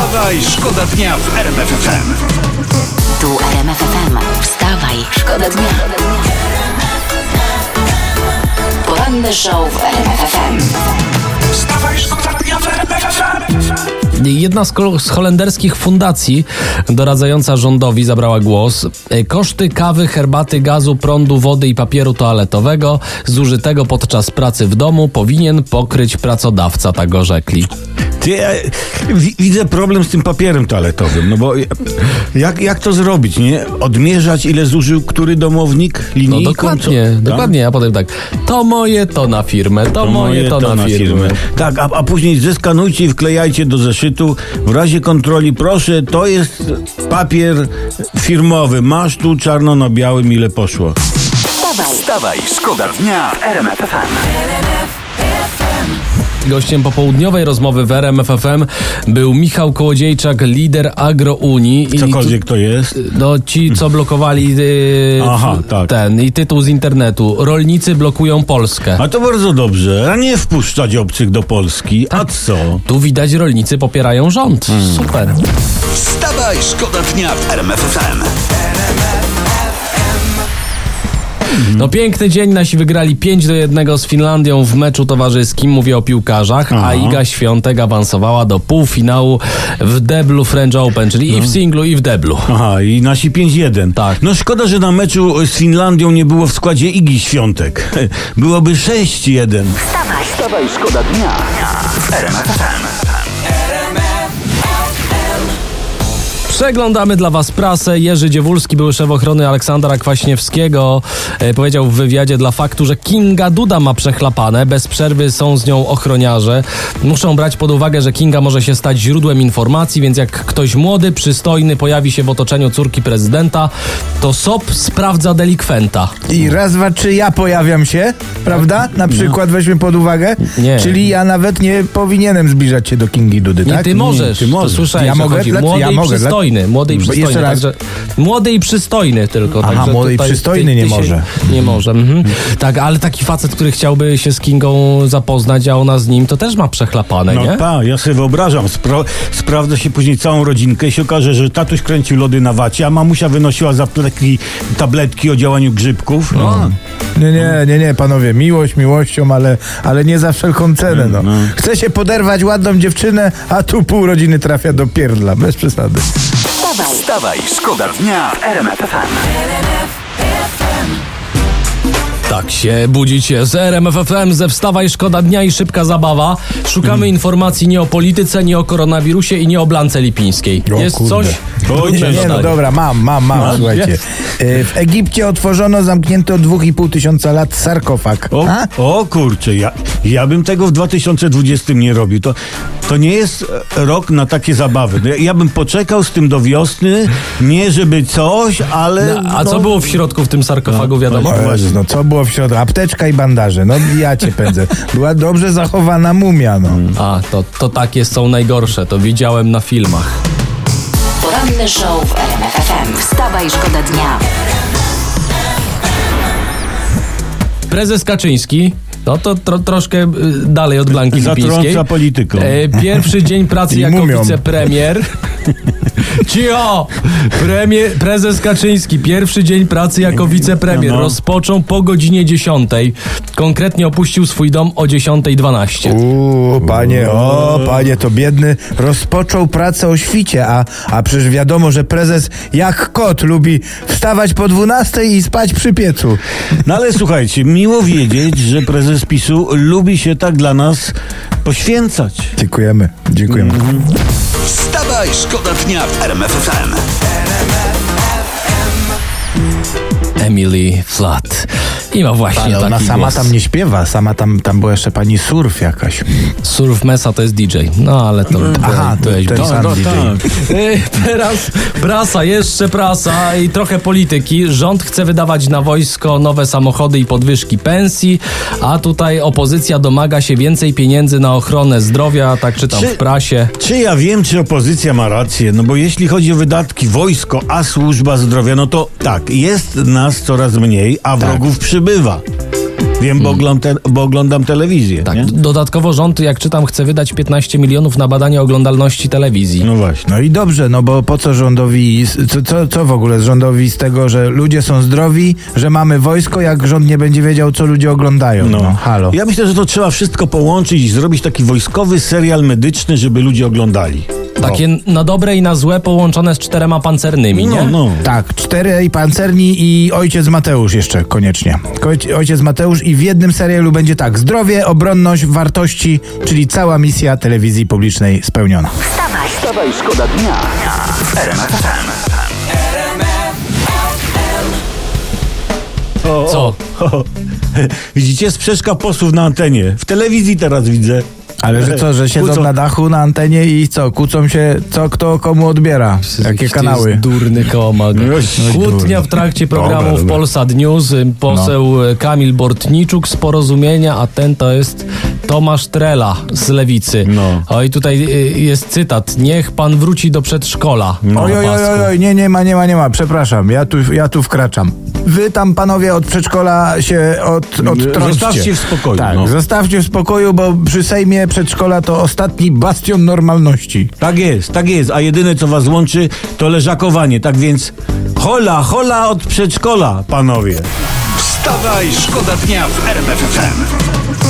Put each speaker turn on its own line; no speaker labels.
Wstawaj, szkoda dnia w RMF FM.
Tu RMF FM. Wstawaj, szkoda dnia. Poranny show w RMF FM.
Wstawaj, szkoda dnia w RMF FM.
Jedna z, holenderskich fundacji doradzająca rządowi zabrała głos. Koszty kawy, herbaty, gazu, prądu, wody i papieru toaletowego zużytego podczas pracy w domu powinien pokryć pracodawca, tak orzekli.
Ty, ja, wi- widzę problem z tym papierem toaletowym, no bo jak, jak to zrobić, nie? Odmierzać ile zużył który domownik
No
linijką?
dokładnie,
Co?
dokładnie, a potem tak, to moje, to na firmę, to, moje, to, na, firmę.
Tak, a, a później zeskanujcie i wklejajcie do zeszytu. W razie kontroli proszę, to jest papier firmowy. Masz tu czarno na białym ile poszło.
Wstawaj,
Wstawaj, szkoda dnia w RMF FM.
Gościem popołudniowej rozmowy w RMF FM był Michał Kołodziejczak, lider Agrounii. I
Cokolwiek to jest.
tu- No ci, co blokowali yy,
Aha, tak.
ten i tytuł z internetu. Rolnicy blokują Polskę.
A to bardzo dobrze, a nie wpuszczać obcych do Polski. A co?
Tu widać, rolnicy popierają rząd.
Hmm.
Super.
Wstawaj, szkoda dnia w RMF FM.
No piękny dzień, nasi wygrali 5 do 1 z Finlandią w meczu towarzyskim, mówię o piłkarzach, a
Aha.
Iga Świątek awansowała do półfinału w deblu French Open, czyli i w singlu, i w deblu.
Aha, i nasi 5-1.
Tak.
No szkoda, że na meczu z Finlandią nie było w składzie Igi Świątek. Byłoby 6-1.
Wstawaj, szkoda dnia w
Przeglądamy dla Was prasę. Jerzy Dziewulski, były szef ochrony Aleksandra Kwaśniewskiego, e, powiedział w wywiadzie dla faktu, że Kinga Duda ma przechlapane. Bez przerwy są z nią ochroniarze. Muszą brać pod uwagę, że Kinga może się stać źródłem informacji, więc jak ktoś młody, przystojny pojawi się w otoczeniu córki prezydenta, to SOP sprawdza delikwenta.
I raz, dwa, trzy ja pojawiam się, prawda? Na przykład weźmy pod uwagę.
Nie.
Czyli ja nawet nie powinienem zbliżać się do Kingi Dudy,
Nie,
tak?
ty możesz.
ty możesz.
To słyszałeś,
Ja mogę?
chodzi. Młody
ja mogę, dla-
przystojny. Młody i przystojny.
jeszcze raz.
Także, młody i przystojny tylko.
Aha,
także
młody i przystojny nie
się-
może.
Nie może. Mhm. Tak, ale taki facet, który chciałby się z Kingą zapoznać, a ona z nim, to też ma przechlapane,
No
nie?
tak, ja sobie wyobrażam. Spra- sprawdza się później całą rodzinkę i się okaże, że tatuś kręcił lody na wacie, a mamusia wynosiła tabletki, tabletki o działaniu grzybków. No.
Nie, nie, nie, nie, panowie, miłość miłością, ale, ale nie za wszelką cenę, no. Chce się poderwać ładną dziewczynę, a tu pół rodziny trafia do pierdla, bez przesady.
wstawaj,
Wstawaj, szkoda dnia w RMF FM.
Tak się budzicie z RMF FM, ze Wstawaj Szkoda Dnia i Szybka Zabawa. Szukamy
Mm.
informacji nie o polityce, nie o koronawirusie i nie o Blance Lipińskiej.
O
Jest
kurde.
coś?
Nie, nie, no dobra, mam, mam, mam, słuchajcie. E, W Egipcie otworzono zamknięty od 2,5 tysiąca lat sarkofag.
O,
A?
o kurczę, ja, ja bym tego w 2020 nie robił. To, to nie jest e, rok na takie zabawy. No Ja, ja bym poczekał z tym do wiosny, nie żeby coś, ale...
No, a co
no,
było w środku w tym sarkofagu, wiadomo?
O Jezus, no co było w środku? Apteczka i bandaże. No ja cię pędzę. Była dobrze zachowana mumia, no.
A, to, to takie są najgorsze, to widziałem na filmach.
poranny show w RMF FM. Wstawaj, szkoda dnia.
Prezes Kaczyński, no to tro, troszkę y, dalej od Blanki Lipińskiej.
Zatrąca polityką.
E, pierwszy dzień pracy
I
jako
mumią.
wicepremier. Cicho! Premier, prezes Kaczyński, pierwszy dzień pracy jako wicepremier
No.
rozpoczął po godzinie 10. Konkretnie opuścił swój dom o 10.12.
Uuu, panie, o, panie, to biedny rozpoczął pracę o świcie, a, a przecież wiadomo, że prezes jak kot lubi wstawać po 12 i spać przy piecu.
No ale słuchajcie, miło wiedzieć, że prezes PiSu lubi się tak dla nas poświęcać.
Dziękujemy, dziękujemy.
Wstawaj, szkoda dnia w RMF FM.
Emily Flat. I ma właśnie
Ale ona sama
głos.
tam nie śpiewa, sama tam, tam była jeszcze pani Surf jakaś.
Surf Mesa to jest DJ. No ale to...
Aha, to
no
DJ.
tak.
Teraz prasa, jeszcze prasa i trochę polityki. Rząd chce wydawać na wojsko nowe samochody i podwyżki pensji, a tutaj opozycja domaga się więcej pieniędzy na ochronę zdrowia, tak czytam
Czy-
w prasie.
Czy ja wiem, czy opozycja ma rację? No bo jeśli chodzi o wydatki wojsko, a służba zdrowia, no to tak, jest nas coraz mniej, a wrogów przybywa. Wiem, bo, oglądam te, bo oglądam telewizję.
Tak,
Nie?
dodatkowo rząd, jak czytam, chce wydać 15 milionów na badanie oglądalności telewizji.
No właśnie.
No i dobrze, no bo po co rządowi, co, co, co w ogóle z rządowi z tego, że ludzie są zdrowi, że mamy wojsko, jak rząd nie będzie wiedział, co ludzie oglądają? No, halo.
Ja myślę, że to trzeba wszystko połączyć i zrobić taki wojskowy serial medyczny, żeby ludzie oglądali.
Takie na dobre i na złe połączone z czterema pancernymi, nie?
No, no.
Tak, cztery i pancerni i ojciec Mateusz jeszcze koniecznie. Ko- Ojciec Mateusz i w jednym serialu będzie tak, zdrowie, obronność, wartości, czyli cała misja telewizji publicznej spełniona.
Wstawaj,
Wstawaj, szkoda dnia w RMF FM.
O,
Co?
O, Widzicie, sprzeczka posłów na antenie. W telewizji teraz widzę.
Ale że co, że siedzą
Kłócą.
na dachu, na antenie i co, kłócą się, co kto komu odbiera, jakie kanały.
Jest durny komak.
No,
Kłótnia w trakcie programu w. Polsat News. Poseł y, Kamil Bortniczuk z Porozumienia, a ten to jest Tomasz Trela z Lewicy.
No.
Oj, tutaj y, jest cytat. Niech pan wróci do przedszkola.
No,
Oj, oj, oj, oj, oj, nie, nie ma, nie ma, nie ma, przepraszam, ja tu, ja tu wkraczam. Wy tam, panowie, od przedszkola się od, odtrąćcie.
Zostawcie w spokoju,
Tak,
no.
zostawcie w spokoju, bo przy Sejmie przedszkola to ostatni bastion normalności.
Tak jest, tak jest. A jedyne, co was łączy, to leżakowanie. Tak więc hola, hola od przedszkola, panowie.
Wstawaj, szkoda dnia w RMF FM.